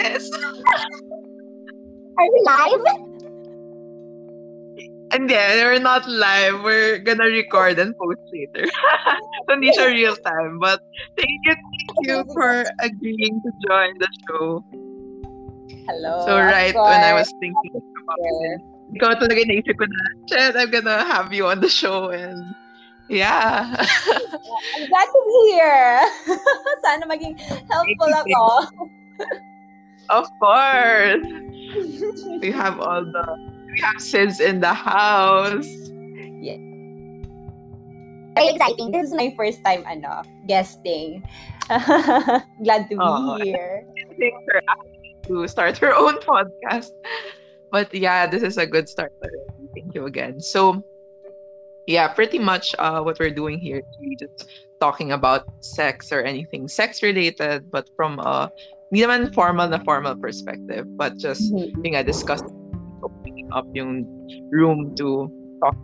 Yes! Are we live? And yeah, we're not live. We're gonna record and post later. so hindi siya real time. But thank you, thank you for agreeing to join the show. Hello. So right of when I was thinking about Yeah. it, ikaw talaga naisip ko na, shit, I'm gonna have you on the show and yeah. I'm glad to be here. Sana maging helpful ako. Of course. We have all the we have Sids in the house. Yeah. Very exciting. This is my first time ano, guesting. glad to be Oo. here. to start her own podcast. But yeah, this is a good start. Thank you again. So yeah, pretty much uh, what we're doing here is really just talking about sex or anything sex related, but from a hindi naman formal na formal perspective, but just Mhm. a discuss opening up yung room to talk.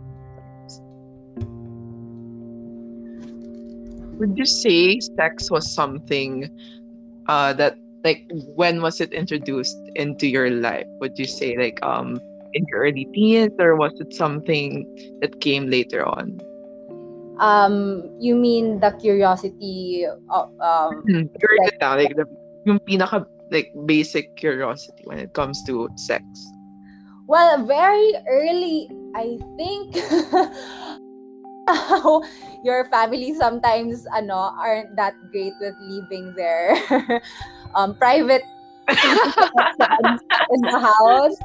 Would you say sex was something uh, that like when was it introduced into your life? Would you say like um in your early teens or was it something that came later on? Um, you mean the curiosity of um Curious na, like the yung pinaka like basic curiosity when it comes to sex. Well, very early, I think. how your family sometimes ano aren't that great with leaving their um private in the house.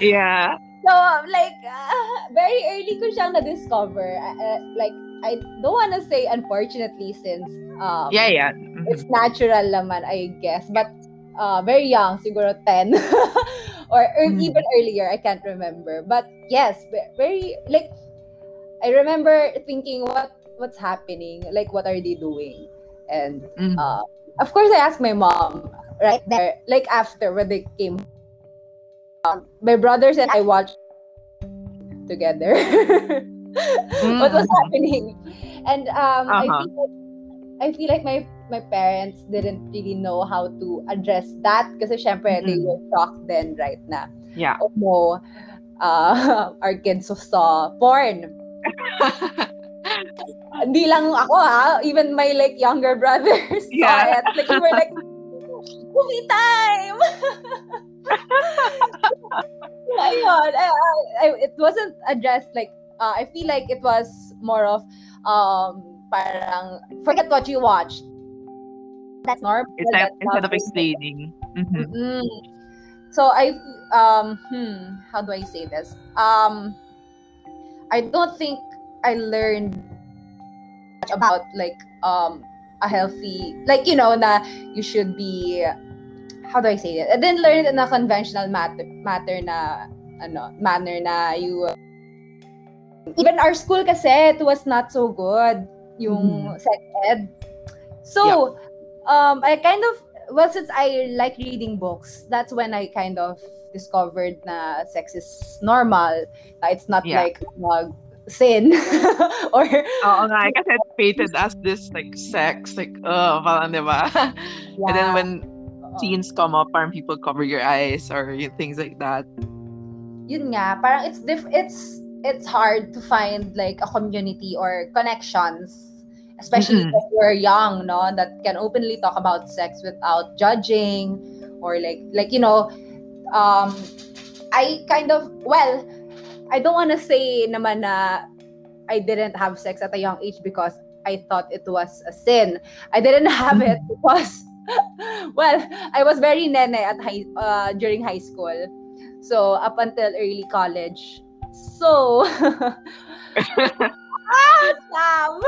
Yeah. So, like, uh, very early ko siyang na-discover. Uh, uh, like, I don't want to say unfortunately since um, Yeah, yeah. It's natural naman, I guess. But uh, very young, siguro 10. or, Mm. even earlier, I can't remember. But yes, very, like, I remember thinking, what what's happening? Like, what are they doing? And Mhm. uh, of course, I asked my mom right there, like after when they came. Um, my brothers and I watched together. what was Mhm. happening? And um, Uh-huh. feel like, I feel like my my parents didn't really know how to address that kasi syempre they Mhm. were shocked then right na Yeah. oh no uh, our kids saw porn hindi lang ako ha, even my like younger brothers saw Yeah. it. Like we were like, movie time! ayun, I, I, it wasn't addressed like, uh, I feel like it was more of, um, parang, forget what you watched. That's normal. Instead, that's instead of explaining. Mhm. Mm. So I um hmm how do I say this? Um I don't think I learned much about like um a healthy like you know na you should be how do I say it? I didn't learn it in a conventional matter matter na ano manner na you even our school kasi it was not so good yung Mhm. sex ed. So um I kind of well since I like reading books, that's when I kind of discovered na sex is normal. It's not Yeah. like uh, sin or Oo nga, kasi it's painted as this like sex, like, oh, parang diba? And then when Oo. scenes come up, parang people cover your eyes or things like that. yun nga, parang it's diff- it's it's hard to find like a community or connections especially Mm-mm. when we're young, no, that can openly talk about sex without judging or like like you know, um I kind of well, I don't want to say naman na I didn't have sex at a young age because I thought it was a sin. I didn't have it because well, I was very nene at high uh, during high school. So up until early college. So ah, Sam.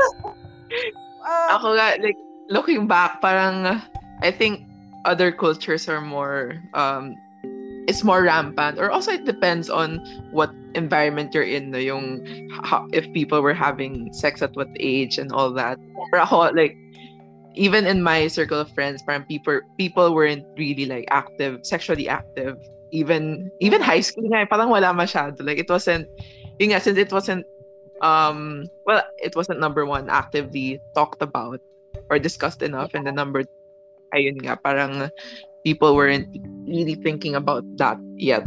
Ah, Ako nga, like, looking back, parang, I think other cultures are more, um, it's more rampant. Or also, it depends on what environment you're in, no, yung, how, if people were having sex at what age and all that. Pero ako, like, even in my circle of friends, parang people, people weren't really, like, active, sexually active. Even, even high school nga, parang wala masyado. Like, it wasn't, yun nga, since it wasn't um well it wasn't number one actively talked about or discussed enough and the number ayun nga parang people weren't really thinking about that yet.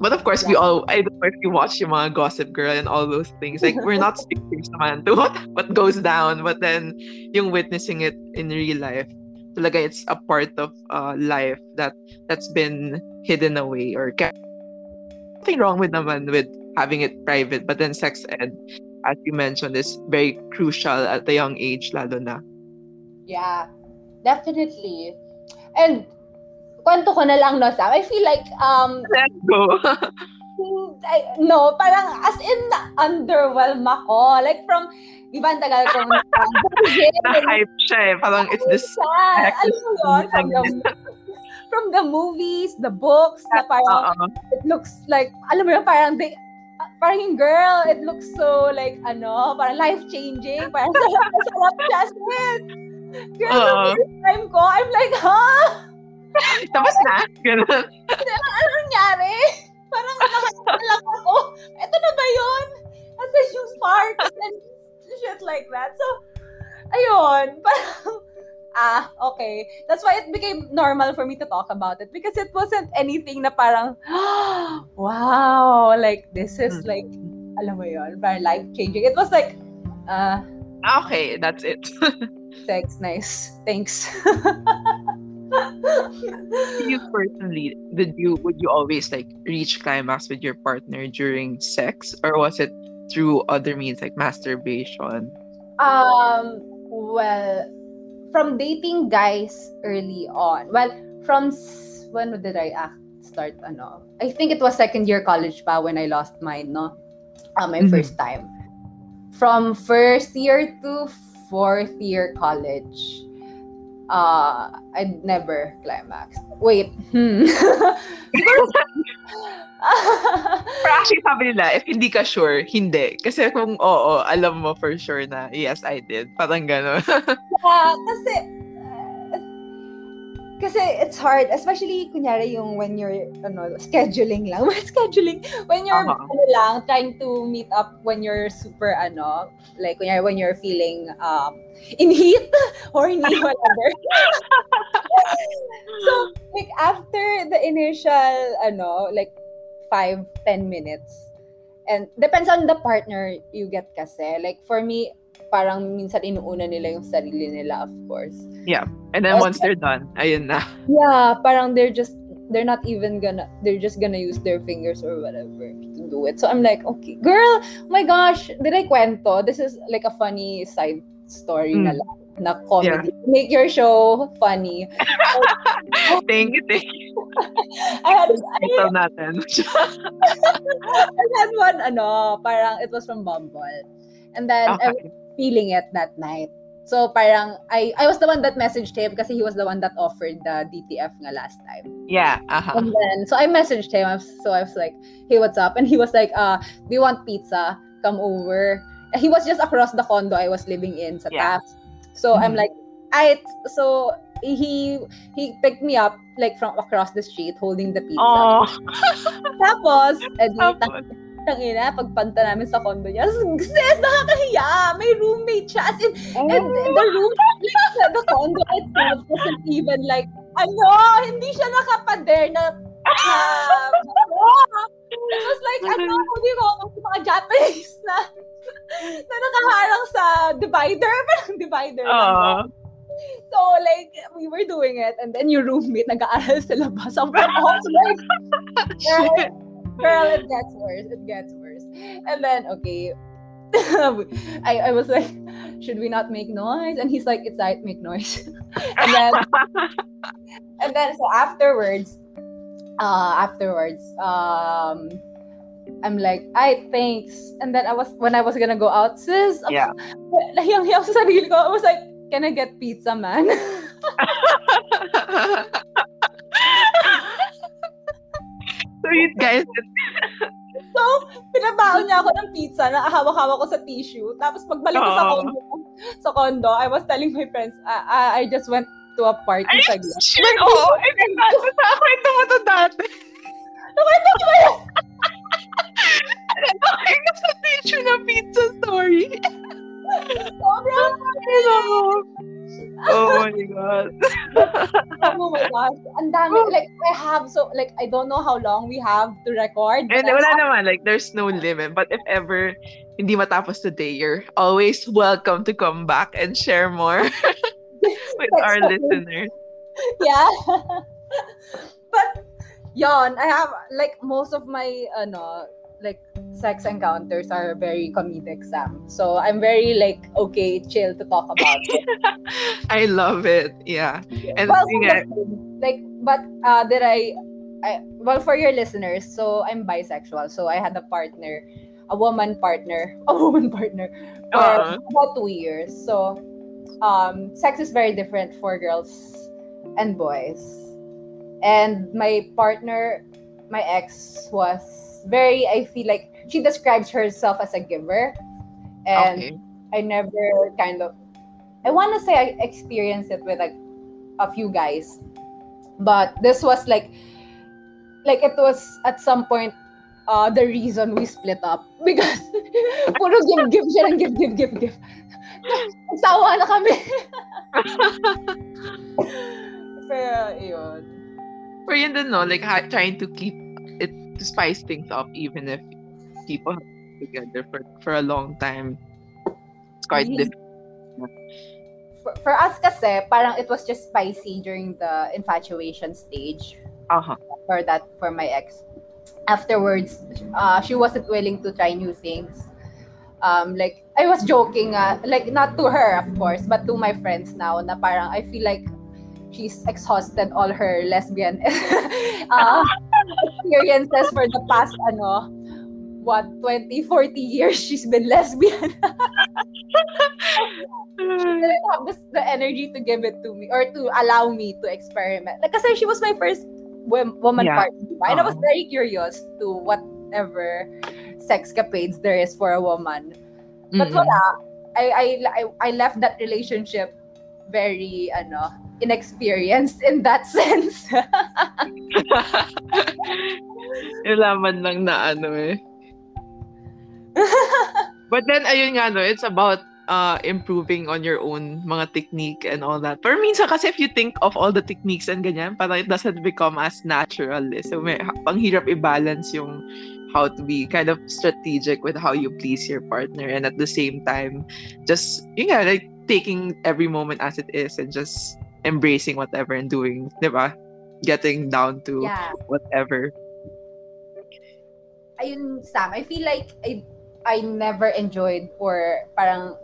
But of course, we all, I don't know if you watch yung mga Gossip Girl and all those things. Like, we're not strangers naman to what, what goes down. But then, yung witnessing it in real life, talaga it's a part of uh, life that that's been hidden away or kept. Nothing wrong with naman with having it private. But then sex ed, as you mentioned, is very crucial at a young age, lalo na. Yeah, definitely. And kwento ko na lang, no, Sam. I feel like, um, Let's go. I, no, parang as in, underwhelm ako. Like from, di ba, ang tagal kong Na-hype siya eh. Parang it's this... siya. Alam mo yun, from the, from the movies, the books, na parang, Oo. it looks like, alam mo yun, parang they, parang yung girl, it looks so like, ano, parang life-changing, parang sarap na sarap siya. As in, Girl, the first time ko, I'm like, huh? Tapos na. Ganun. Ano nangyari? Parang nakakita lang ako. Ito na ba yun? Kasi yung sparks and shit like that. So, ayun. Okay. That's why it became normal for me to talk about it because it wasn't anything na parang, wow, like, this is Hmm. like, alam mo yun, very life-changing. It was like, ah, Okay, that's it. thanks, nice. Thanks. you personally, did you would you always like reach climax with your partner during sex, or was it through other means like masturbation? Um, well, from dating guys early on. Well, from when did I act start ano? I think it was second year college pa when I lost mine, no? Uh, my Mhm. first time. From first year to fourth year college. Uh, I'd never climax. Wait. Hmm. Pero actually, sabi nila, if hindi ka sure, hindi. Kasi kung oo, alam mo for sure na, yes, I did. Parang gano'n. Yeah, kasi kasi it's hard, especially kunyari yung when you're ano, scheduling lang. When scheduling, when you're Uh-huh. ano lang trying to meet up when you're super ano, like kunyari when you're feeling um in heat or in whatever. so, like after the initial ano, like five, ten minutes, and depends on the partner you get kasi. Like for me, parang minsan inuuna nila yung sarili nila, of course. Yeah. And then once they're done, ayun na. Yeah, parang they're just they're not even gonna they're just gonna use their fingers or whatever to do it. So I'm like, okay, girl, oh my gosh, did I kwento? This is like a funny side story na Mm. lang na comedy. Make your show funny. thank you, thank you. I had Ito natin. I had one ano, parang it was from Bumble. And then I okay. Feeling it that night. So parang I I was the one that messaged him kasi he was the one that offered the DTF nga last time. Yeah, uh-huh. And then, so I messaged him. So I was like, hey, what's up? And he was like, uh, do you want pizza? Come over. He was just across the condo I was living in sa Yeah. Taft. So I'm Mhm. like, I, so he he picked me up like from across the street holding the pizza. Oh, Tapos, edi, tapos. Tang ina, pagpanta namin sa condo niya, sis, nakakahiya, may roommate siya. As in, and the room, like, the, condo itself wasn't even like, ano, hindi siya nakapader na, na, it was like, ano, hindi ko, yung mga Japanese na, na nakaharang sa divider, parang divider. Oh. So, like, we were doing it, and then your roommate nag-aaral sa labas. Ang I was like, girl, it gets worse. It gets worse. And then, okay, I, I was like, should we not make noise? And he's like, it's right, make noise. and then, and then, so afterwards, uh, afterwards, um, I'm like, I thanks. And then I was, when I was gonna go out, sis, Yeah. nahiyang-hiyang sa sarili ko. I was like, can I get pizza, man? So you guys, So, pinabaon niya ako ng pizza na hawak-hawak ko sa tissue. Tapos pagbalik ko sa condo, sa condo, I was telling my friends, I, I, I just went to a party Ay, sa shit, oo. Oh, eh, nakakwento mo to dati. Nakwento ko ba yun? Okay na sa tissue na pizza story. Sobrang Hello. Oh my god. oh my gosh. Ang dami. Like, I have so, like, I don't know how long we have to record. And wala have... naman, like, there's no limit. But if ever hindi matapos today, you're always welcome to come back and share more with our listeners. Yeah. but, yon, I have, like, most of my, ano, like sex encounters are very comedic Sam. So I'm very like okay, chill to talk about it. I love it. Yeah. And well, yeah. like but uh did I I well for your listeners, so I'm bisexual. So I had a partner, a woman partner, a woman partner for uh-huh. about two years. So um sex is very different for girls and boys. And my partner, my ex was very I feel like she describes herself as a giver. And okay. I never kind of I want to say I experienced it with like a few guys. But this was like like it was at some point uh the reason we split up because puro give give siya ng give give give give. Nagsawa na kami. Pero yun. For yun din, no? Like, ha- trying to keep to spice things up even if people have been together for, for a long time. It's quite mm-hmm. difficult. For, for us kasi, parang it was just spicy during the infatuation stage. Uh-huh. For that, for my ex. Afterwards, uh, she wasn't willing to try new things. Um, like, I was joking, uh, like, not to her, of course, but to my friends now, na parang, I feel like she's exhausted all her lesbian uh, experiences for the past ano what 20 40 years she's been lesbian I didn't have this, the energy to give it to me or to allow me to experiment like kasi she was my first woman yeah. partner uh-huh. and I was uh-huh. very curious to whatever sex capades there is for a woman but mm-hmm. wala I, I I I left that relationship very ano inexperienced in that sense. Ilaman lang na ano eh. But then, ayun nga, no, it's about uh, improving on your own mga technique and all that. Pero minsan kasi if you think of all the techniques and ganyan, parang it doesn't become as natural. Eh. So, may, panghirap i-balance yung how to be kind of strategic with how you please your partner and at the same time, just, yun nga, like, taking every moment as it is and just embracing whatever and doing, di ba? Getting down to yeah. whatever. Ayun, Sam, I feel like I, I never enjoyed or parang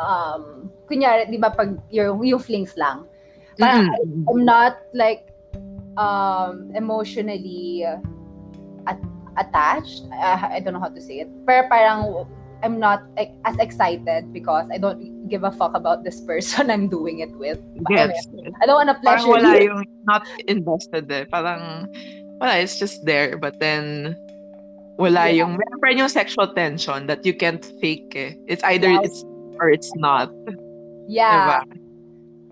um kunyari, di ba, pag yung, yung flings lang. Parang mm-hmm. I'm not like um emotionally at, attached. I, I don't know how to say it. Pero parang I'm not like, as excited because I don't give a fuck about this person I'm doing it with. Yes. I don't want to pleasure Parang wala you. yung not invested eh. Parang, wala, it's just there. But then, wala yeah. yung, meron pa yung sexual tension that you can't fake eh. It's either yeah. it's or it's not. Yeah. Diba?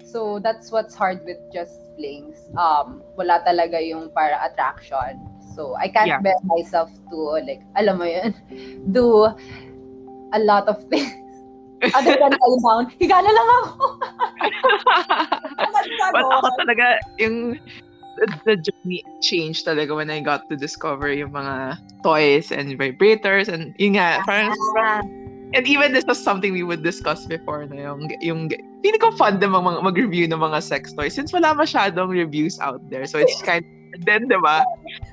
So, that's what's hard with just flings. Um, wala talaga yung para attraction. So, I can't yeah. bear myself to, like, alam mo yun, do a lot of things. Other than down, higa na lang ako. But ako talaga, yung the, journey changed talaga when I got to discover yung mga toys and vibrators and yun nga, parang, ah. and even this was something we would discuss before na yung, yung hindi ko fun din mag, mag-review ng mga sex toys since wala masyadong reviews out there. So it's kind of, then, di ba?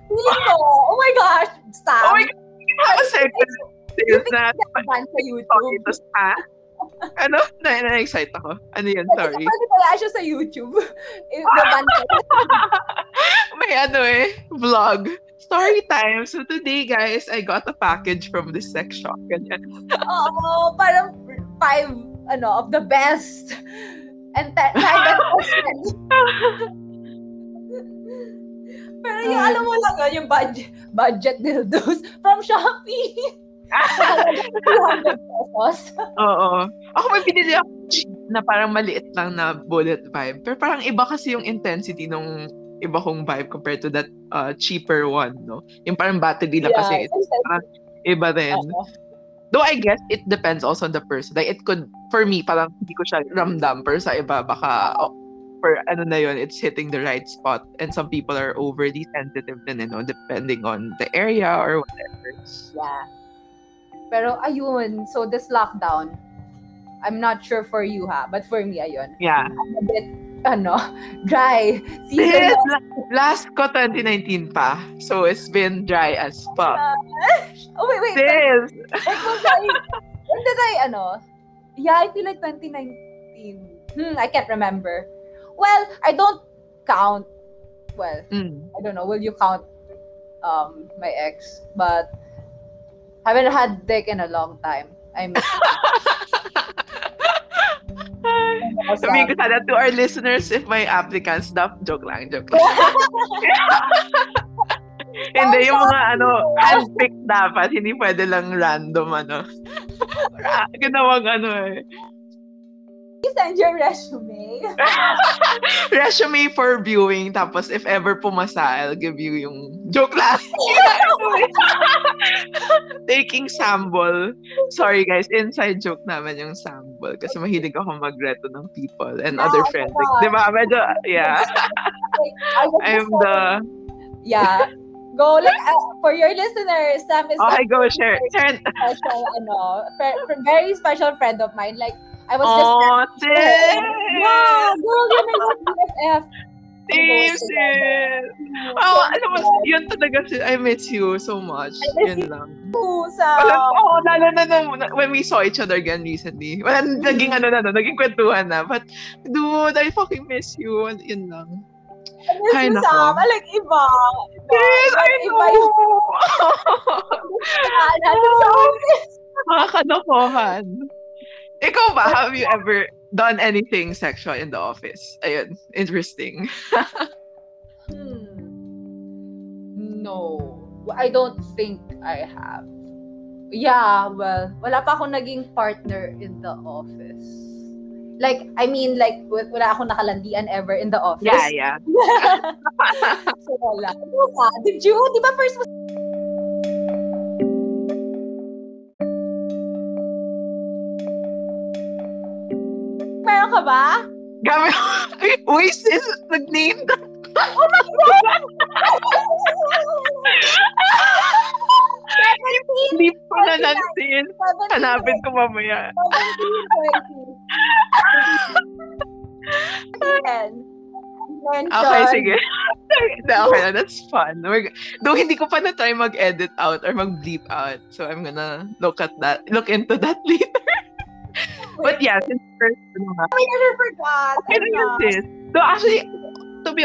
Oh my gosh! Stop! Oh my God! Have a second sales na. sa YouTube. Tapos, ha? Ano? Na, na-excite ako. Ano yun? Sorry. Pwede pala siya sa YouTube. May ano eh, vlog. Story time. So today, guys, I got a package from this sex shop. Ganyan. Oo, parang five, ano, of the best. And t- kind of Pero yung alam mo lang yun, yung budget, budget dildos from Shopee. Oo. Ako may pinili ako na parang maliit lang na bullet vibe. Pero parang iba kasi yung intensity nung iba kong vibe compared to that uh, cheaper one, no? Yung parang battery lang yeah, kasi. It's parang iba rin. Uh-oh. Though I guess it depends also on the person. Like it could, for me, parang hindi ko siya ramdam. Pero sa iba, baka, oh, for ano na yun, it's hitting the right spot. And some people are overly sensitive din, you know, depending on the area or whatever. Yeah. Pero ayun, so this lockdown, I'm not sure for you ha, but for me, ayun. Yeah. I'm a bit, ano, dry. Season la- last ko 2019 pa. So it's been dry as fuck. Oh, wait, wait. Sis! When was I, when did I, ano? Yeah, I feel like 2019. Hmm, I can't remember. Well, I don't count. Well, Mm. I don't know. Will you count um my ex? But haven't had dick in a long time. I miss. Sabihin ko sana to our listeners if may applicants, stop. Joke lang, joke lang. Hindi, yung mga ano, handpicked dapat. Hindi pwede lang random ano. Ginawang ano eh. You send your resume. Resume for viewing. Tapos if ever pumasa, I'll give you yung joke lang. Taking sample. Sorry guys, inside joke naman yung sample. Kasi mahilig ako magreto ng people and other Ah, friends. come on. Di ba? Medyo, yeah. I'm the... yeah. Go like uh, for your listeners, Sam is Okay, go share. Share. special, ano, fr- very special friend of mine. Like I was just Oh, sis! yeah, girl, you're my BFF. Same, sis! Oh, alam mo, yun talaga, sis. I miss you so much. I miss Yun lang. Sa Alam oh, lalo na nung, when we saw each other again recently. Wala, naging ano na, no, naging kwentuhan na. But, dude, I fucking miss you. And Yun lang. Ay, Miss nako. Sam, I like iba. Sis, I Iba yung know! Ikaw ba, have you ever done anything sexual in the office? Ayun, interesting. Hmm. No. I don't think I have. Yeah, well, wala pa akong naging partner in the office. Like, I mean, like, wala akong nakalandian ever in the office. Yeah, yeah. so, wala. Ba? Did you? Di ba first was... Gabi, uy, sis, nag-name. Oh my God! Hindi ko na. 17, Hanapin ko mamaya. 17, 20. Okay, sige. Okay na, that's fun. We're, though hindi ko pa na-try mag-edit out or mag-bleep out. So I'm gonna look at that, look into that later. But yeah, since first, ano I never forgot. okay na yun. So actually, to be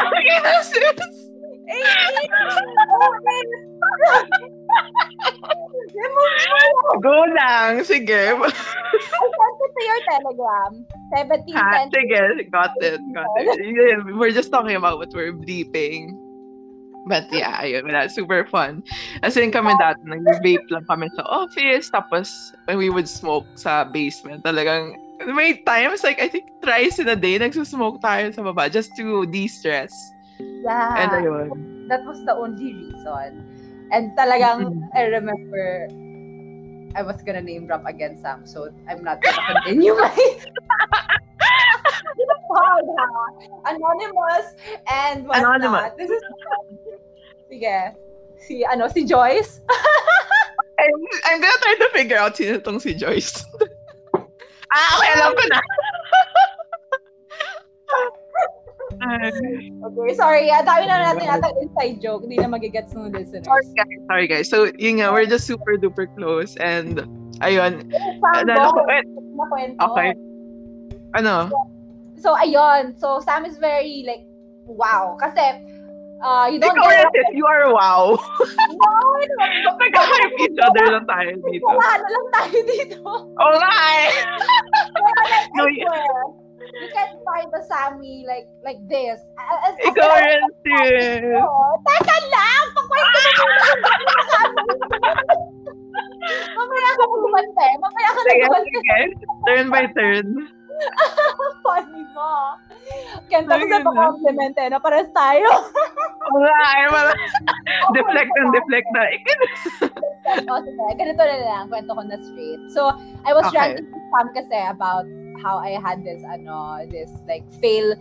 Okay na, sis. Go lang. Sige. I sent it to your telegram. 17, Ha, sige. Got it. Got it. We're just talking about what we're bleeping. But yeah, ayun. Wala, super fun. As in kami dati, nag-vape lang kami sa office. Tapos, when we would smoke sa basement, talagang may times, like, I think thrice in a day, nagsusmoke tayo sa baba just to de-stress. Yeah. And ayun. that was the only reason. And talagang, Mhm. I remember, I was gonna name drop again, Sam, so I'm not gonna continue my... Ha? Anonymous and whatnot. Anonymous. This is... Sige. Si, ano, si Joyce. I'm, I'm gonna try to figure out sino tong si Joyce. ah, okay, alam ko na. Ay. Okay, sorry. Ang dami na natin ata inside joke. Hindi na magigets ng listeners. Sorry guys, sorry guys. So, yun nga, we're just super duper close and ayun. Ano, go. eh, okay. Ano? So, ayun. So, Sam is very, like, wow. Kasi, uh, you don't Ikaw get... You are wow. No, no. Nag-hype each other lang tayo dito. Wala lang tayo dito. Oh, eh. No. You can find the Sammy like like this. As, as, Ikaw rin, sis. Oh, teka lang! Pakwento mo bakit Sammy. Mamaya ka magumante. Mamaya ka Sige, magumante. sige. Turn by turn. Funny mo. Tapos Ay, na pa-compliment eh, na pares tayo. Wala, ay, wala. deflect and deflect na. o, sige, ganito na lang, kwento ko na straight. So, I was Okay. ranting to Sam kasi about how I had this, ano, this, like, fail,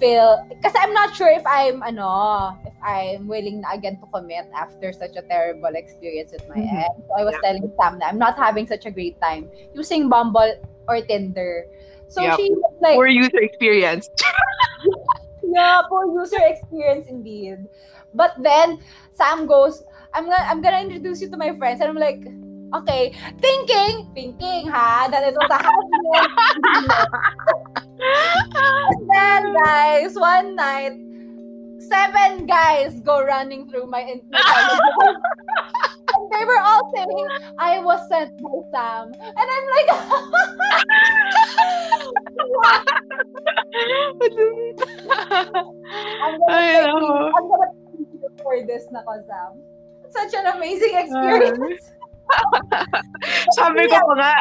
fail, kasi I'm not sure if I'm, ano, if I'm willing na again to commit after such a terrible experience with my Mhm. ex. So, I was Yeah. telling Sam na I'm not having such a great time using Bumble or Tinder. So, Yep. she was like, Poor user experience. Yeah, poor user experience indeed. But then Sam goes, I'm gonna I'm gonna introduce you to my friends. And I'm like, okay, thinking, thinking ha, that it was a husband. and then guys, one night, seven guys go running through my television. And they were all saying, I was sent by Sam. And I'm like, I'm gonna you. I'm gonna thank you for this na ko, Sam. Such an amazing experience. Sabi ko pa nga,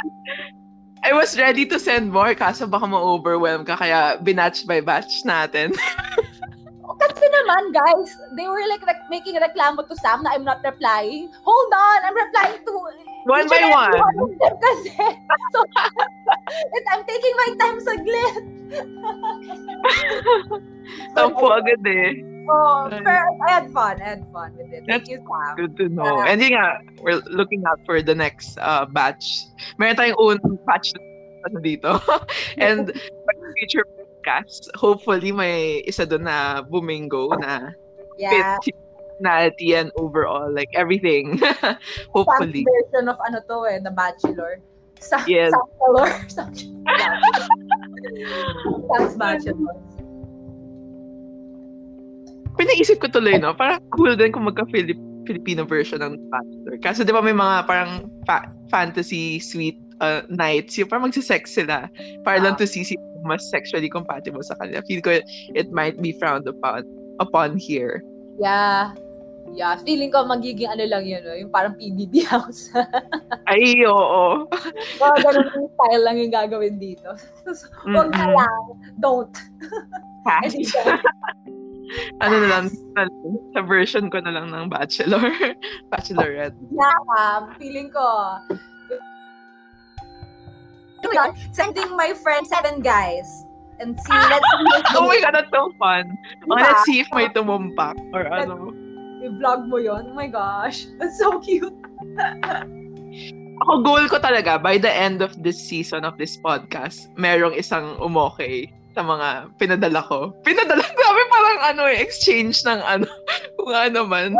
I was ready to send more kaso baka ma-overwhelm ka kaya binatch by batch natin. Kasi naman, guys, they were like, like making reklamo to Sam na I'm not replying. Hold on, I'm replying to One by one. kasi. So, it, I'm taking my time saglit. Tampo agad eh. Oh, pero I had fun. I had fun with it. Thank That's you, Sam. Good to know. And yun nga, we're looking out for the next uh, batch. Meron tayong own batch ano dito. And future podcast, hopefully may isa doon na bumingo na Yeah. fit personality and overall, like everything. Hopefully. version of ano to eh, The Bachelor. Sa Yes. Bachelor. Sam's Bachelor. Pinaisip ko tuloy, no? Parang cool din kung magka-Filip Filipino version ng Bachelor. Kasi di ba may mga parang fa- fantasy sweet uh, nights, yung parang magsisex sila para lang to see sino mas sexually compatible sa kanila. Feel ko it might be frowned upon upon here. Yeah. Yeah, feeling ko magiging ano lang yun, no? yung parang PBB house. Ay, oo. Mga ganun yung style lang yung gagawin dito. Huwag na lang. Don't. Pass. Ano na lang, sa version ko na lang ng Bachelor. Bachelorette. Yeah, um, feeling ko. Ano yun? Sending my friend seven guys. And see, let's see. oh my God, that's so fun. Oh, Diba? let's see if may tumumpak or ano. I-vlog mo yon Oh my gosh. That's so cute. Ako, goal ko talaga, by the end of this season of this podcast, merong isang umokay sa mga pinadala ko. Pinadala, sabi parang ano eh, exchange ng ano, kung ano man.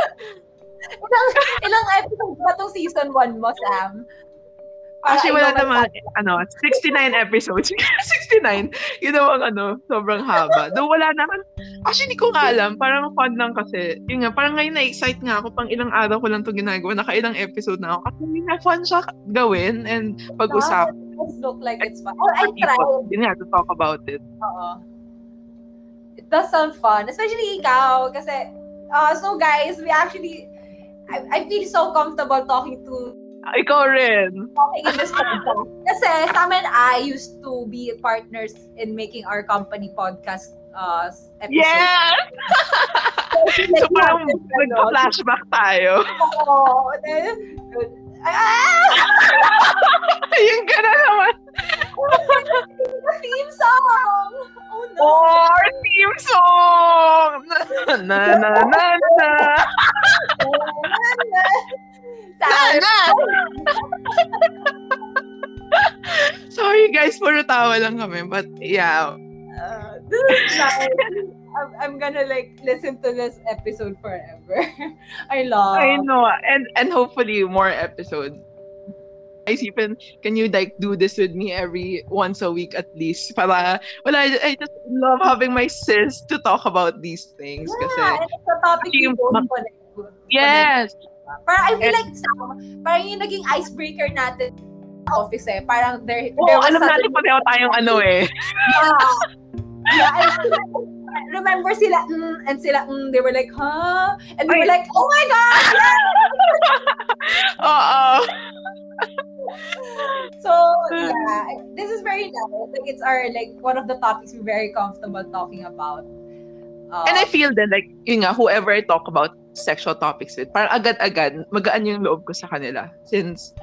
Ilang, ilang episodes ba itong season 1 mo, Sam? Actually, wala naman, ay- ano, 69 episodes. 69. Yun naman, ano, sobrang haba. Though wala naman, actually, hindi ko nga alam. Parang fun lang kasi. Yun nga, parang ngayon na-excite nga ako. Pang ilang araw ko lang ito ginagawa. Nakailang episode na ako. Kasi na fun siya gawin and pag-usap. It does look like it's fun. Oh, I tried. Yun nga, to talk about it. Oo. It does sound fun. Especially ikaw. Kasi, uh, so guys, we actually, I, I feel so comfortable talking to Ikaw rin. in this podcast. Kasi Sam and I used to be partners in making our company podcast uh, episode. Yes! so parang nagpa-flashback tayo. Oo. Ah! Yung gano'n naman. The theme song! Oh no! Oh, our theme song! Na na na na na. Na Sam, na. Sorry guys, puro tawa lang kami. But yeah. uh, this is nice. I'm, I'm gonna like listen to this episode forever. I love. I know. And and hopefully more episodes. Isipin, can you like do this with me every once a week at least? Para, wala, I, I just love having my sis to talk about these things. Kasi, Yeah, and it's a topic we Yung both connect with. yes! Parang I feel like Sam, parang yung naging icebreaker natin office eh. Parang there, Oo, there was alam natin pareho tayong ano eh. Yeah. yeah, I remember sila, mm, and sila, mm, they were like, huh? And we were like, oh my God! yes!" Oo. So, yeah, this is very nice. like it's our like one of the topics we're very comfortable talking about. Um, And I feel that like, yun nga, whoever I talk about sexual topics with, parang agad-agad, magaan yung loob ko sa kanila. Since,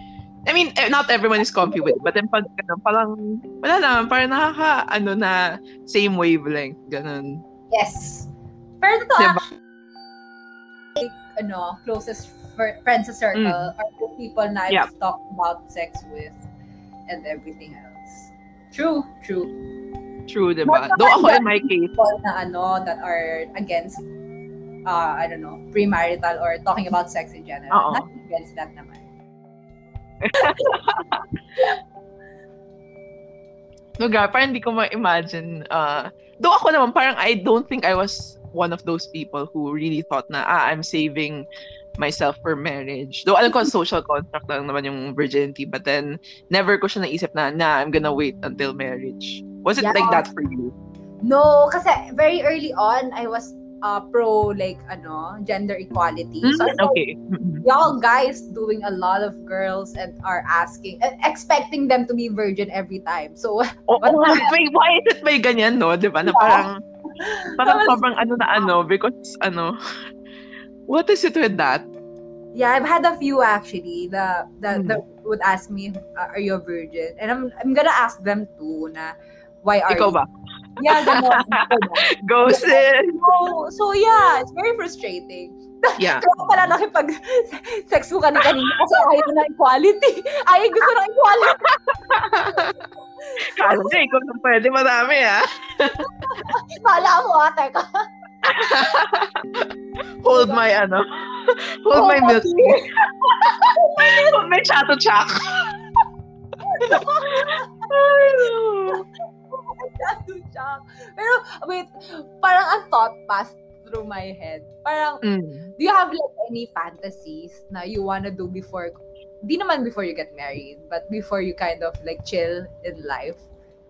I mean, eh, not everyone is comfy with it, but then pag, ano, parang, wala naman, parang nakaka, ano na, same wavelength, ganun. yes. Pero totoo, Diba? like, ano, closest fr- friends sa circle are the people na I've Mm. Yeah. talked about sex with and everything else. True, true. True, diba? Though ako in my case, People na ano, that are against, uh, I don't know, premarital or talking about sex in general. Oo. Not against that naman. no, ga, parang hindi ko ma-imagine. Uh, though ako naman, parang I don't think I was one of those people who really thought na, ah, I'm saving myself for marriage. Though alam ko, social contract lang naman yung virginity, but then, never ko siya naisip na, na, I'm gonna wait until marriage. Was it Yeah. like that for you? No, kasi very early on, I was uh, pro, like, ano, gender equality. So, Mm, thought, okay. Y'all guys doing a lot of girls and are asking, uh, expecting them to be virgin every time. So, But- nga, may, why is it may ganyan, no? Di ba? Na parang, parang sobrang ano na ano, because, ano, what is it with that? yeah, I've had a few actually that that, Hmm. that would ask me, uh, "Are you a virgin?" And I'm I'm gonna ask them too na, "Why are Ikaw you?" ba? Yeah, ganon. Go, sis! so, so yeah, it's very frustrating. Yeah. Kaya pala nakipag sex ko kanina kanina kasi ayaw na equality. Ayaw gusto ng equality. Niya, ikaw nang pwede, madami, ah. Kala mo ah, teka. Hold my, ano, hold my milk tea. hold my chato chak. Ay, no. Tattoo siya. Pero, wait, parang ang thought passed through my head. Parang, Mm. do you have like any fantasies na you wanna do before, di naman before you get married, but before you kind of like chill in life?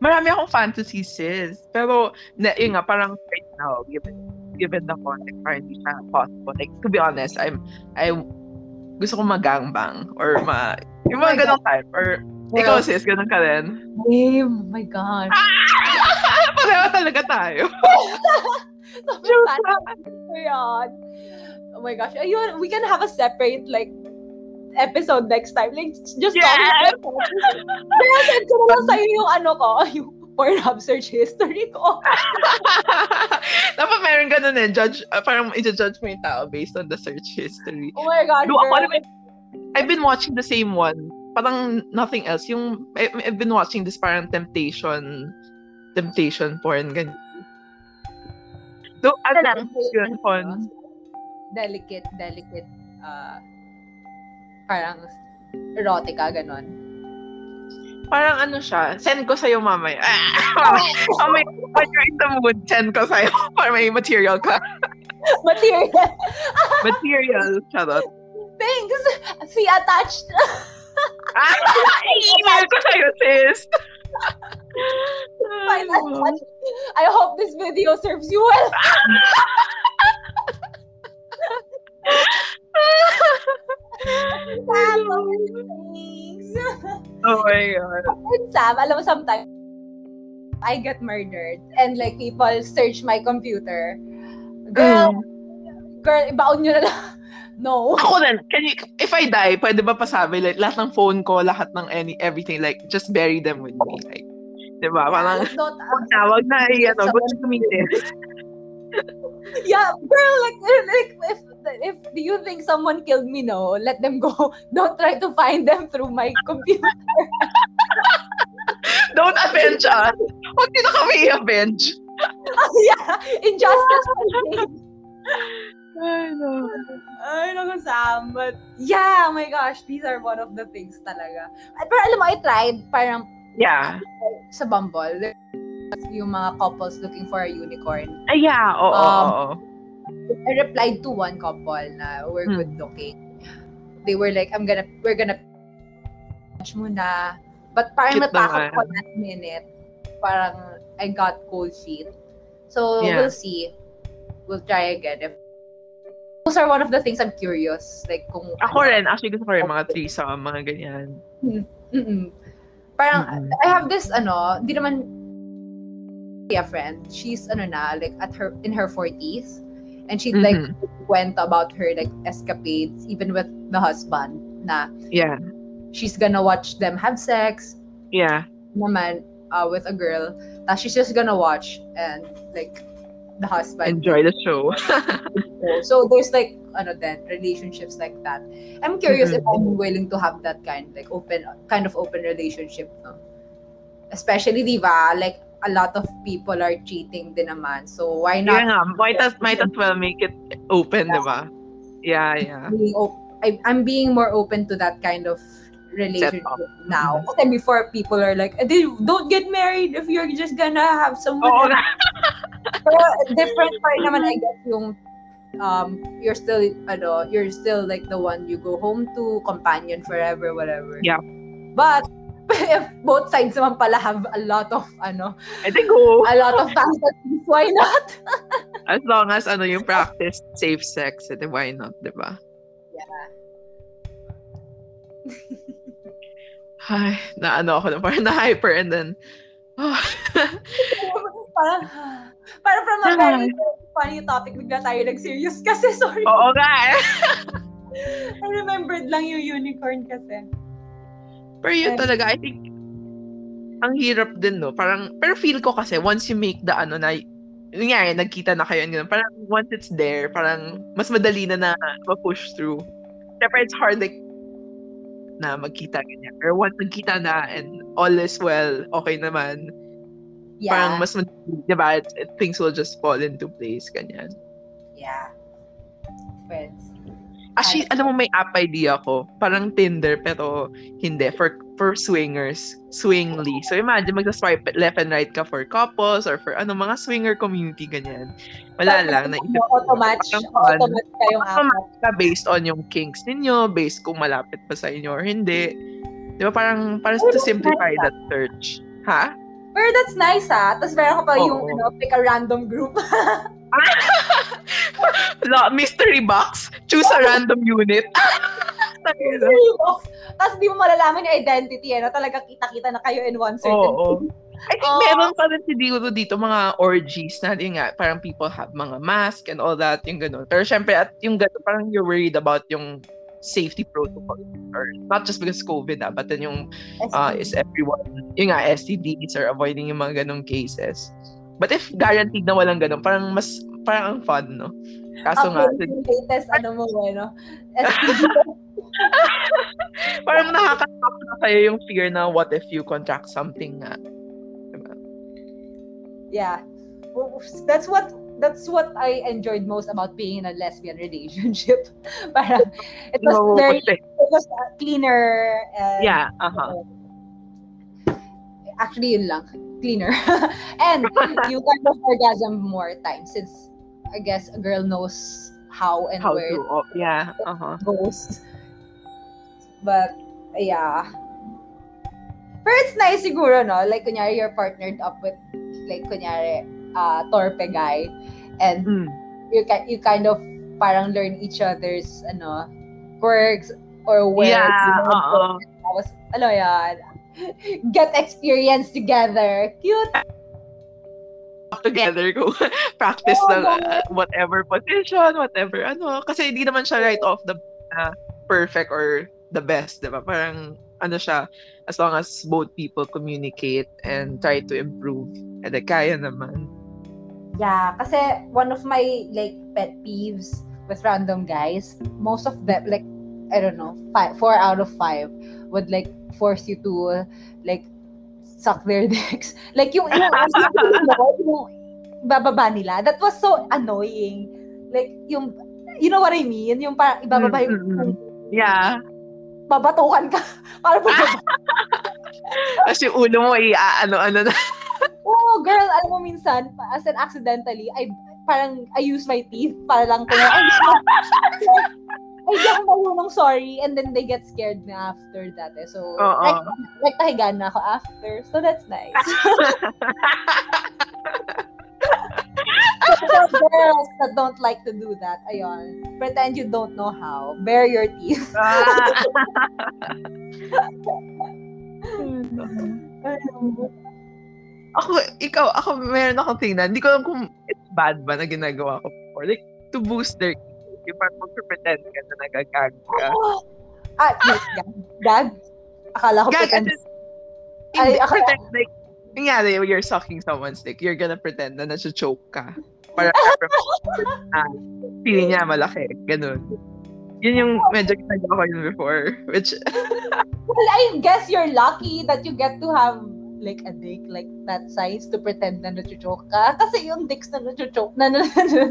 Marami akong fantasies, sis. Pero, na, yun nga, parang right now, given, given the context, parang hindi siya possible. Like, to be honest, I'm, I, gusto ko magangbang or ma, yung Oh mga ganong type. Or, ikaw, sis, ganun ka rin. Name, oh my God. Pareho talaga tayo. Sobrang ko yan. Oh my gosh. Ayun, we can have a separate like episode next time. Like, just Yes! talking about Kaya send ko na sa'yo yung ano ko, yung Pornhub search history ko. Dapat meron ganun eh. Judge, uh, parang i-judge mo yung tao based on the search history. Oh my gosh, Do girl. I've been watching the same one. Parang nothing else. Yung, I, I've been watching this parang temptation, temptation porn, ganyan. So, ano lang, yun, fun. Delicate, delicate, uh, parang erotica, ganon. Parang ano siya, send ko sa'yo mamaya. Ah, mamaya, when you're in the mood, send ko sa'yo para may material ka. Material. Material, charot. Thanks! See attached. Ah, i-email ko sa'yo, sis. I hope this video serves you well. Thanks. oh my God. And Sam, alam mo sometimes, I get murdered and like people search my computer. Girl, girl, ibaon nyo na lang. No. Ako din, can you, if I die, pwede ba pasabi, like, lahat ng phone ko, lahat ng any, everything, like, just bury them with me. Like, di ba? Parang, Don't, wag na, wag na, ano, Someone- gusto gamitin. yeah, girl, like, like if if you think someone killed me, no, let them go. Don't try to find them through my computer. Don't avenge us. Huwag nyo na kami i-avenge. yeah, injustice. Shame. Ay, no. Ay, naku, Sam. But, yeah, oh my gosh, these are one of the things talaga. At pero alam mo, I tried, parang Yeah. sa Bumble, yung mga couples looking for a unicorn. Ay, yeah. Oo, Um, oo, oo. I replied to one couple na we're Hmm. good looking. They were like, I'm gonna, we're gonna watch muna. But parang Cute natakot ko last minute. Parang I got cold feet. So, Yeah. we'll see. We'll try again. If, those are one of the things I'm curious. Like, kung... Ako rin, actually gusto ko rin mga threesome, mga ganyan. Mm-mm. Parang, Mm-mm. I have this, ano, di naman a friend. She's, ano na, like, at her, in her 40s. And she'd, like, mm-hmm. went about her, like, escapades, even with the husband, na Yeah. she's gonna watch them have sex, Yeah. naman, uh, with a girl. Tapos she's just gonna watch, and, like, the husband. Enjoy the show. So, there's, like, ano then, relationships like that. I'm curious Mhm. if I'm willing to have that kind, like, open, kind of open relationship, no? Especially, di ba, like, a lot of people are cheating din naman. So, why not yeah might as, might as well make it open, di ba? Yeah, yeah. being op- I, I'm being more open to that kind of relationship now. Kasi before people are like, "Eh, don't get married if you're just gonna have someone. Oo else." nga. Pero different pa rin naman, I guess, yung um, you're still, ano, you're still like the one you go home to, companion forever, whatever. Yeah. But, if both sides naman pala have a lot of, ano, I think go. a lot of fantasies, why not? As long as ano yung practice safe sex, edi why not, di ba? Yeah. Ay, na ano ako na parang na-hyper and then, oh, parang, parang from a very funny topic, bigla tayo nag-serious kasi, sorry. oo nga eh. I remembered lang yung unicorn kasi. Pero yun talaga, I think, ang hirap din, no? Parang, pero feel ko kasi, once you make the ano na, yun nga eh, nagkita na kayo, ganun, parang once it's there, parang mas madali na na ma-push through. Siyempre, it's hard, like, na magkita ganyan. Pero once nagkita na and all is well, okay naman, Yeah. parang mas di ba? Things will just fall into place, ganyan. yeah. Friends. Actually, alam mo, may app idea ko. Parang Tinder, pero hindi. For for swingers. Swingly. So, imagine, magsa-swipe left and right ka for couples or for ano, mga swinger community, ganyan. Wala lang. Na Ano, auto-match. Auto-match kayong apat. Auto-match ka based on yung kinks ninyo, based kung malapit pa sa inyo or hindi. Di ba? Parang, parang to simplify that search. Ha? Pero that's nice ha. Tapos meron ka pa yung Oo. ano, pick a random group. La, mystery box. Choose a random unit. Tangina. Tapos di mo malalaman yung identity. Ano? Talaga kita-kita na kayo in one certain Oo. I think Oo. meron pa rin siguro dito mga orgies na yun nga, parang people have mga mask and all that, yung gano'n. Pero syempre, at yung gano'n, parang you're worried about yung safety protocol or not just because COVID ah, but then yung uh, is everyone, yung nga, STDs or avoiding yung mga ganong cases. But if guaranteed na walang ganon, parang mas, parang ang fun, no? Kaso nga, Upload yung latest ano mo, ano. parang nakaka-stop na sa'yo yung fear na what if you contract something nga. yeah. That's what that's what I enjoyed most about being in a lesbian relationship. Parang it was No, very it was uh, cleaner and yeah, uh-huh. actually yun lang cleaner and you kind of orgasm more times since I guess a girl knows how and How where to, oh, yeah, uh-huh. it goes but yeah pero it's nice siguro no like kunyari you're partnered up with like kunyari uh torpe guy and Mm. you ki- you kind of parang learn each other's ano quirks or where Yeah, uh-uh. tapos ano yan get experience together cute together go practice Oo, ng ganun. uh, whatever position, whatever ano. Kasi hindi naman siya right off the uh, perfect or the best, di ba? Parang ano siya, as long as both people communicate and try to improve, eh, kaya naman. Yeah, kasi one of my like pet peeves with random guys, most of them like I don't know, five, four out of five would like force you to like suck their dicks. Like yung yung, yung, yung bababa nila. That was so annoying. Like yung you know what I mean? Yung parang ibababa yung, Mm, mm, yung Yeah. babatukan ka. Para bababa. Kasi yung ulo mo, i-ano-ano na. Girl, alam mo minsan, as in accidentally, I parang I use my teeth para lang kung ay, ay, di ako marunong, sorry. And then they get scared na after that. Eh. So, like, like tahigan na ako after. So, that's nice. so, girls that don't like to do that, ayun, pretend you don't know how. Bare your teeth. Ah. ako, ikaw, ako, meron akong tingnan. Hindi ko alam kung it's bad ba na ginagawa ko before. Like, to boost their yung parang mag-pretend ka na nagagag ka. ah, wait, gag? Gag? Akala ko Gag, pretend. Ay, akala- pretend, like, nangyari, you're sucking someone's dick, you're gonna pretend na nasa-choke ka. Para, ah, feeling niya malaki. Ganun. Yun yung medyo ginagawa ko yun before. Which, Well, I guess you're lucky that you get to have like a dick like that size to pretend na nachuchoke ka. Kasi yung dicks na nachuchoke na na, na,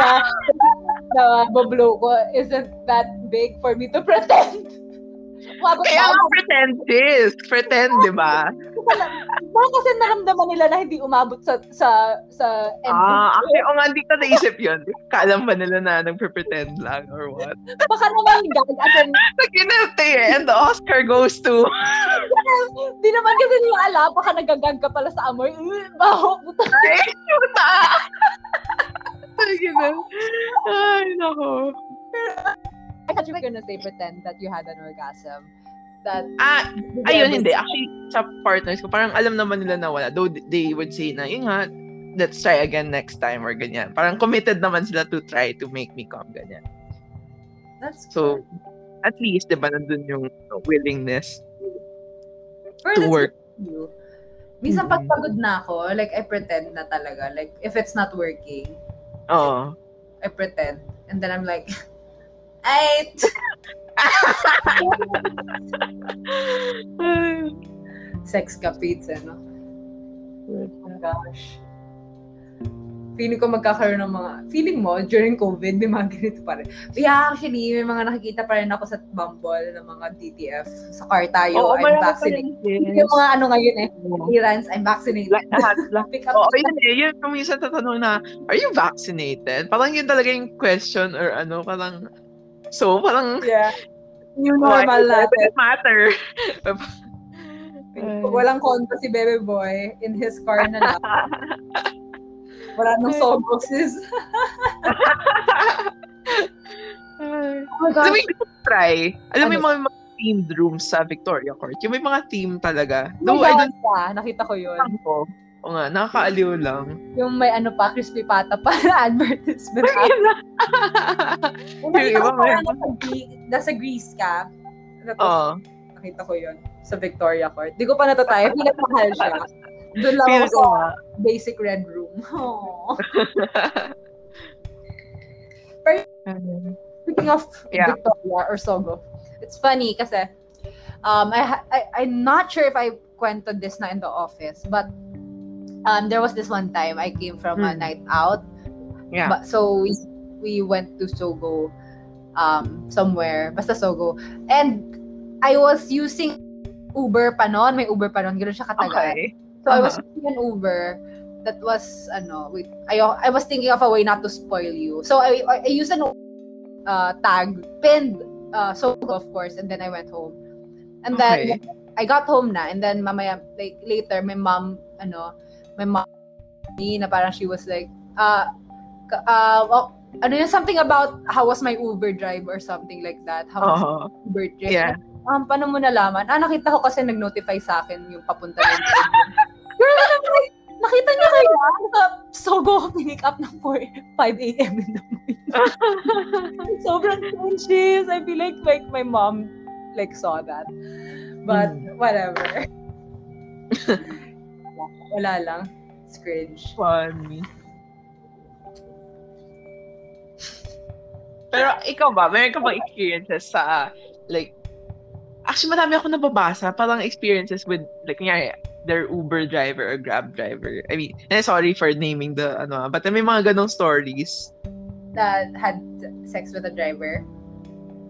na, na bablow ko isn't that big for me to pretend. Wabot kaya na pretend this. Pretend, di ba? Baka kasi naramdaman nila na hindi umabot sa sa sa end. Ah, actually, o nga, hindi ko naisip yun. Kaalam ba nila na nagpe-pretend lang or what? Baka naman gag as in, Nakinete eh. And the Oscar goes to... di naman kasi nila alam, baka nagagag ka pala sa amoy. Baho, puta. Ay, puta! Ay, nako. I thought you were gonna say pretend that you had an orgasm. That Ah, ayun, hindi. Actually, sa partners ko, parang alam naman nila na wala. Though they would say na, yun nga, let's try again next time or ganyan. Parang committed naman sila to try to make me come, ganyan. That's So, at least, di ba, nandun yung willingness Pero to work. you. Minsan Mm. pag pagod na ako, like I pretend na talaga. Like if it's not working, Oo. I pretend. And then I'm like, ay, sex ka pizza, no? Oh my gosh. Feeling ko magkakaroon ng mga, feeling mo, during COVID, may mga ganito pa rin. Yeah, actually, may mga nakikita pa rin ako sa Bumble ng mga DTF. Sa car tayo, Oo, I'm vaccinated. Yung mga ano ngayon eh, clearance, I'm vaccinated. Lahat, lahat. Pick up Oo, yun eh. Yun, kung minsan tatanong na, are you vaccinated? Parang yun talaga yung question or ano, parang, so, parang, Yeah. New why normal does natin. it matter? Walang kondo si Bebe Boy, in his car na lang. Wala nang soboxes. Ay. Oh my Alam mo gosh. gusto ko try? Alam mo Ano? yung mga, mga themed rooms sa Victoria Court? Yung may mga theme talaga. Oh Though I don't pa. Nakita ko yun. ko. O nga, nakakaaliw lang. Yung may ano pa, crispy pata pa na advertisement. Yung Yung nakita iba ko may- nasa, nasa Greece ka. Tapos, Oo. nakita ko yun sa Victoria Court. Di ko pa natatry. Pilat mahal siya. Doon lang ako ko sa basic red room. Aww. Speaking of Yeah. Victoria or Sogo, it's funny kasi um, I, I, I'm not sure if I kwented this na in the office, but um, there was this one time I came from a Hmm. night out. Yeah. But, so we, we went to Sogo um, somewhere, basta Sogo. And I was using Uber pa noon, may Uber pa noon, gano'n siya katagal. Okay. So I was using an Uber that was ano, wait, I I was thinking of a way not to spoil you. So I I, I used an uh, tag pinned uh so of course and then I went home. And then Okay. I got home na and then mamaya like later my mom ano, my mom me na parang she was like uh uh well, ano yun, something about how was my Uber drive or something like that. How was Oo. Uber trip? Yeah. Um, paano mo nalaman? Ah, nakita ko kasi nag-notify sa akin yung papunta ng Girl, ano ba? Nakita niyo kayo? Sa Sogo ko pinick up ng 4, 5 a.m. in the morning. Sobrang conscious. I feel like, like my mom like saw that. But whatever. Wala lang. It's cringe. Funny. Pero ikaw ba, meron ka bang experiences sa, like, actually madami ako nababasa, parang experiences with, like, kunyari, their Uber driver or Grab driver. I mean, eh, sorry for naming the, ano, ah, but may mga ganong stories. That had sex with a driver.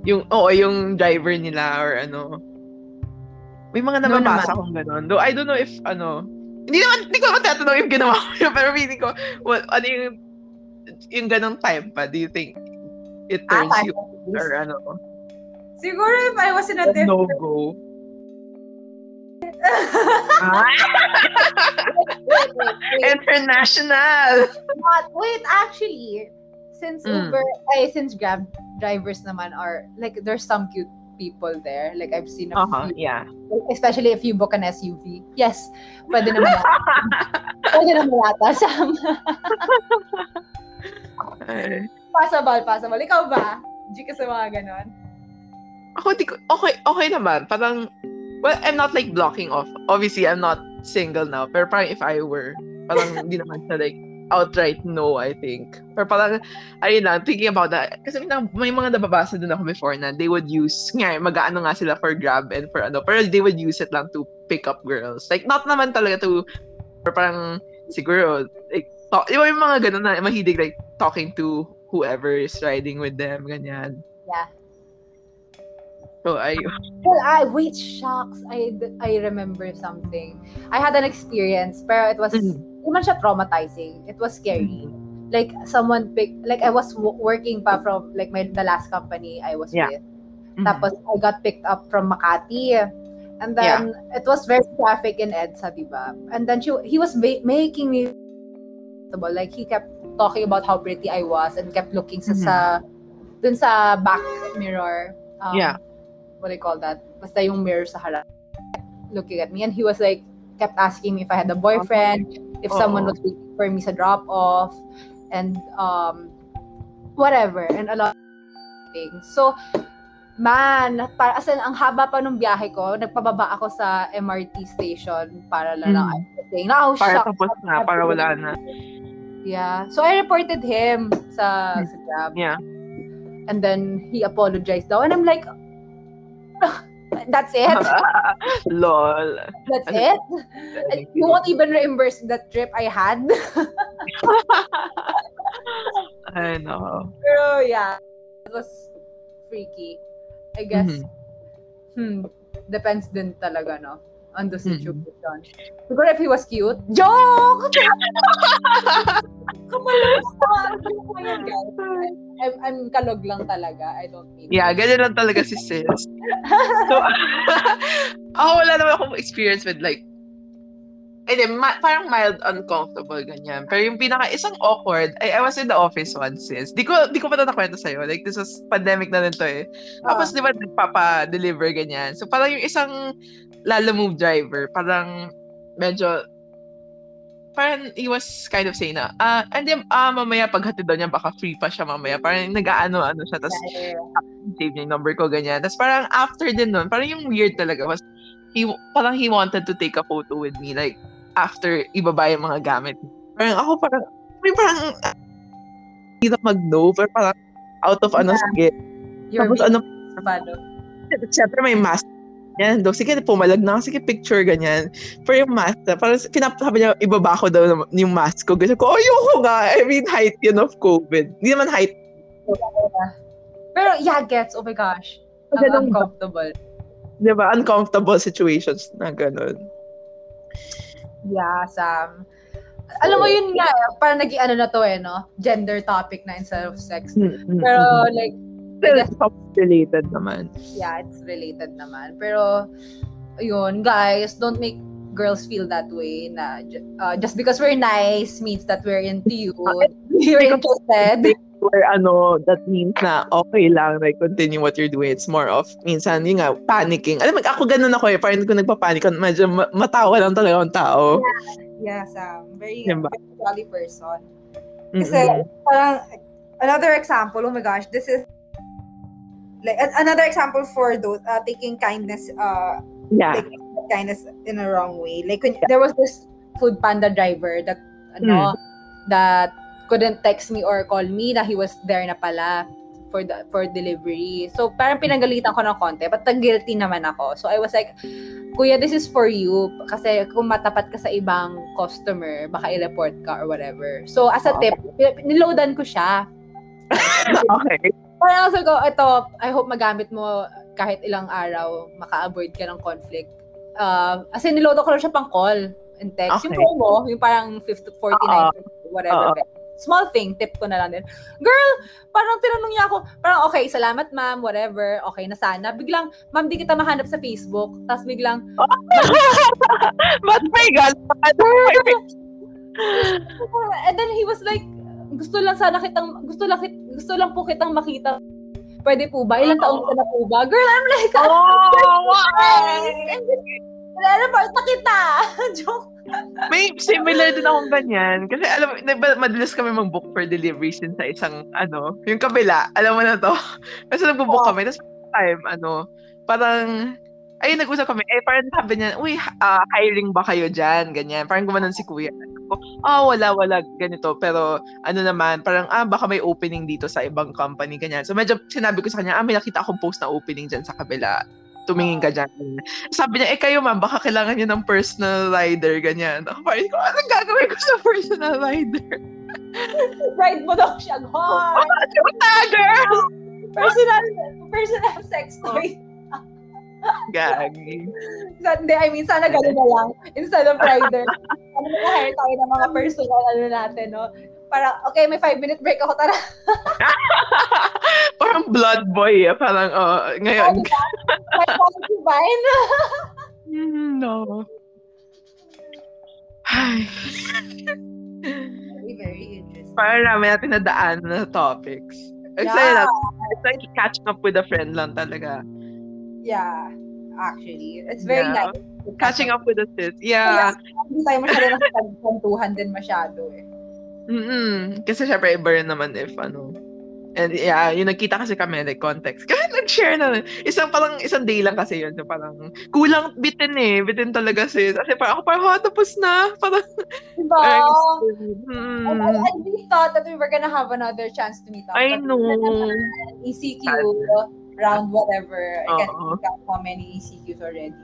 Yung, oo, yung driver nila or ano. May mga No nababasa akong ganon. Though I don't know if, ano, hindi naman, hindi ko naman tatanong if ginawa ko yun, pero feeling ko, what, ano yung, yung ganong time pa, do you think it turns Ah, you or ano, Siguro if I was in a different... no-go? Ah, wait, wait, wait. international! But wait, actually, since Mm. Uber, ay, since Grab drivers naman are, like, there's some cute people there. Like I've seen a Uh-huh, few, yeah. especially if you book an SUV. Yes, pwede naman yata. pwede naman yata, Sam. Possible, possible. Ikaw ba? G ka sa mga ganon? Ako, di ko, okay, okay naman. Parang, well, I'm not like blocking off. Obviously, I'm not single now. Pero parang if I were, parang hindi naman siya like outright no, I think. Pero parang, ayun lang, thinking about that. Kasi may, may mga nababasa din ako before na they would use, nga, mag-ano nga sila for grab and for ano, pero they would use it lang to pick up girls. Like, not naman talaga to, or parang, siguro, like, talk, yung mga ganun na mahilig like talking to whoever is riding with them, ganyan. Yeah. So, ay, Well, I wait, shucks. I I remember something. I had an experience, pero it was Mhm. Hindi man siya traumatizing. It was scary. Like someone pick like I was w- working pa from like my the last company I was Yeah. with. Mhm. Tapos I got picked up from Makati. And then it was very traffic in EDSA, diba? And then she, he was ma- making me like he kept talking about how pretty I was and kept looking sa, Mhm. sa dun sa back mirror. Um, Yeah. What do you call that? Basta yung mirror sa harap. Looking at me and he was like kept asking me if I had a boyfriend, if someone Oo. was waiting for me sa drop off and um whatever and a lot of things. So man, para as in, ang haba pa nung biyahe ko, nagpababa ako sa MRT station para lang Mm. mm. saying, oh, para shock. tapos na, para wala na. Yeah. So I reported him sa, sa Grab. Yeah. And then he apologized daw. And I'm like, that's it? Lol. That's Ano- it? You won't even reimburse that trip I had? I know. Pero yeah, it was freaky. I guess, Mhm. hmm, depends din talaga, no? On the Mhm. situation. Siguro if he was cute, joke! I'm, I'm kalog lang talaga. I don't mean Yeah, ganyan lang talaga si sis. So, ako wala naman akong experience with like, hindi, ma- parang mild uncomfortable, ganyan. Pero yung pinaka, isang awkward, I, I was in the office once, sis. Di ko, di ko pa ito nakwento sa'yo. Like, this was pandemic na rin to eh. Tapos, di ba, nagpapa-deliver, ganyan. So, parang yung isang Lala Move driver, parang medyo, parang he was kind of saying na, ah, hindi, ah, mamaya paghatid daw niya, baka free pa siya mamaya. Parang nag-ano-ano siya. Tapos, Yeah, save niya yung number ko, ganyan. Tapos parang after din nun, parang yung weird talaga was, he, parang he wanted to take a photo with me, like, after ibaba yung mga gamit. Parang ako parang, parang, hindi na mag-no, pero parang out of ano, sige. You're Tapos ano, paano? syempre may mask. Yan, daw, sige, pumalag na ako, sige, picture, ganyan. Pero yung mask, parang pinapasabi niya, ibaba ko daw ng- yung mask ko. Gusto ko, ayoko nga. I mean, height yun of COVID. Hindi naman height. Pero yeah, gets. Oh my gosh. Ang Ganun uncomfortable. Di ba? Uncomfortable situations na ganun. Yeah, Sam. Alam mo yun nga, parang naging ano na to eh, no? Gender topic na instead of sex. Pero like, Still, related naman. yeah, it's related naman. Pero, yun, guys, don't make girls feel that way na uh, just because we're nice means that we're into you. You're interested. Or ano, that means na okay lang, like, continue what you're doing. It's more of, minsan, yun nga, panicking. Alam mo, ako ganun ako eh, parang ko nagpapanik, medyo ma- matawa lang talaga ang tao. Yeah, Sam. Very, Diba? very jolly person. Kasi, Mm-mm. parang, another example, oh my gosh, this is, like, an- another example for those, uh, taking kindness, uh, yeah. like, kindness in a wrong way. Like, when, there was this food panda driver that, ano, that couldn't text me or call me na he was there na pala for the for delivery. So, parang pinagalitan ko ng konti, but guilty naman ako. So, I was like, Kuya, this is for you. Kasi kung matapat ka sa ibang customer, baka i-report ka or whatever. So, as a tip, niloadan ko siya. okay. Parang also ko, ito, I hope magamit mo kahit ilang araw, maka-avoid ka ng conflict. Uh, as in, niload ko lang siya pang call and text. Yung Okay. promo, yung parang 50, 49, whatever. Oo. Small thing, tip ko na lang din. Girl, parang tinanong niya ako, parang okay, salamat ma'am, whatever, okay na sana. Biglang, ma'am, di kita mahanap sa Facebook. Tapos biglang, But my God, and then he was like, gusto lang sana kitang, gusto lang, kit- gusto lang po kitang makita pwede po ba? Ilang taon ka na po ba? Girl, I'm like, Oh, why? Teleport na kita! Joke. May similar din akong ganyan. Kasi alam mo, madalas kami mag-book for deliveries din sa isang, ano, yung kabila. Alam mo na to. Kasi nag-book Oh. kami. Tapos time, ano, parang, ayun, nag-usap kami. Eh, parang sabi niya, uy, ah, hiring ba kayo dyan? Ganyan. Parang gumanon si kuya. Ah, wala, wala, ganito. Pero, ano naman, parang, ah, baka may opening dito sa ibang company, ganyan. So, medyo sinabi ko sa kanya, ah, may nakita akong post na opening dyan sa kabila. Tumingin ka dyan. Sabi niya, eh kayo ma'am, baka kailangan niyo ng personal rider, ganyan. Ako parang, ko, anong gagawin ko sa personal rider? Ride mo daw siya, God. Ah, girl! Personal, personal sex toy. Gagi. Hindi, I mean, sana gano'n na lang. Instead of rider. Ano na hire tayo ng mga personal ano natin, no? Para, okay, may five minute break ako, tara. parang blood boy, eh. Parang, oh, ngayon. May quality vine. Mm, no. Ay, Very, very interesting. parang namin natin nadaan na topics. It's, Yeah. it's like catching up with a friend lang talaga. Yeah, actually. It's very Yeah. nice. Catching up with a sis. Kaya, Yeah. hindi tayo masyado nakapagkwentuhan din masyado eh. Mm-mm. Kasi syempre iba rin naman if ano. And yeah, yung nagkita kasi kami, like context. Kasi nag-share na. Isang parang, isang day lang kasi yun. So parang, kulang bitin eh. Bitin talaga sis. Kasi parang ako parang, ha, tapos na. Parang, Diba? mm, And I, I really thought that we were gonna have another chance to meet up. I know. ECQ, round whatever. I can't think of how many ECQs already.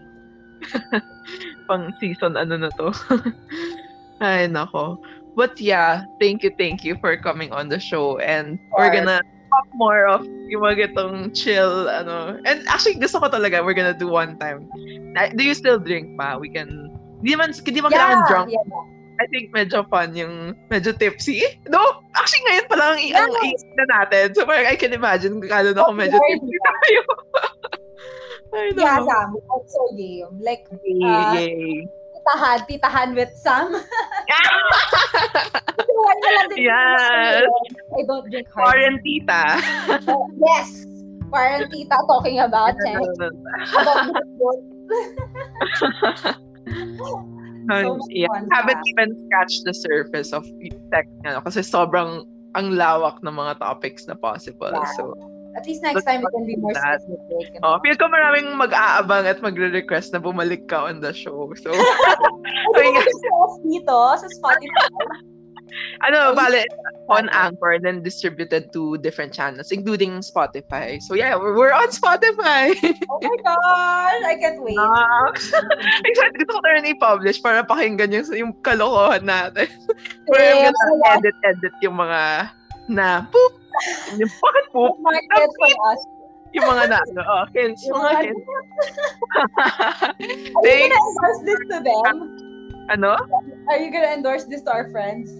pang season ano na to. Ay, nako. But yeah, thank you, thank you for coming on the show. And we're gonna talk more of yung mga itong chill, ano. And actually, gusto ko talaga, we're gonna do one time. Do you still drink pa? We can, di man, di man kailangan drunk. yeah. I think medyo fun yung medyo tipsy. No, actually ngayon pa lang i- ang Yeah. isip na natin. So parang I can imagine kung kano na ako medyo tipsy tayo. I know. Yeah, Sam. I'm so game. Like, Yay, uh, yay. titahan, titahan with Sam. Yes. I don't drink hard. Quarantita. Yes. Quarantita talking about eh. About. So yeah, fun, haven't ha? even scratched the surface of tech ano, kasi sobrang ang lawak ng mga topics na possible. Yeah. So, At least next time we can be more That. specific. oh, feel ko maraming mag-aabang at magre-request na bumalik ka on the show. So, Ay, sa off dito, sa Spotify. Ano, bale, on Anchor, then distributed to different channels, including Spotify. So, yeah, we're, we're on Spotify. Oh my gosh, I can't wait. Ah. Excited gusto ko na rin i-publish para pakinggan yung, yung kalokohan natin. Where I'm Yeah, gonna edit, edit yung mga na poop. Yung bakit poop? market for us. Yung mga na, ano, oh, hints, Yung mga hints. Are you gonna endorse this to them? Ano? Are you gonna endorse this to our friends?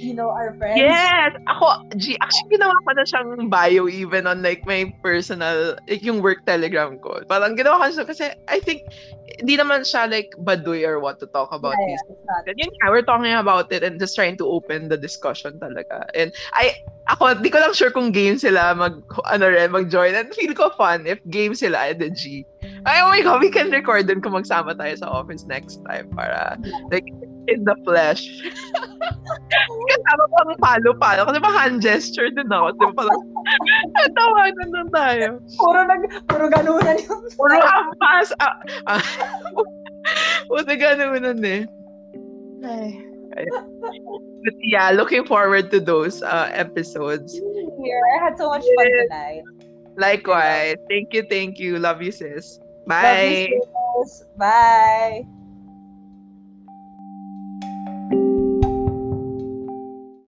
You know, our friends? Yes! Ako, G, actually, ginawa ko na siyang bio even on like my personal, like yung work telegram ko. Parang ginawa ko siya kasi I think, hindi naman siya like baduy or what to talk about Yeah, these yeah. And yun we're talking about it and just trying to open the discussion talaga. And I, ako, di ko lang sure kung game sila mag, ano rin, mag-join. And feel ko fun if game sila at the G. Ay, oh my God, we can record din kung magsama tayo sa office next time para, like, in the flesh. Kasama pang palo-palo. Kasi pa hand gesture din ako. Di ba parang, tawanan lang tayo. Puro nag, puro ganunan yung Puro ampas. Ah, ah. Puro ganunan eh. Ay. ay. But yeah, looking forward to those uh, episodes. here. I had so much fun tonight. Likewise. Thank you, thank you. Love you, sis. Love you, Bye. sis. Bye.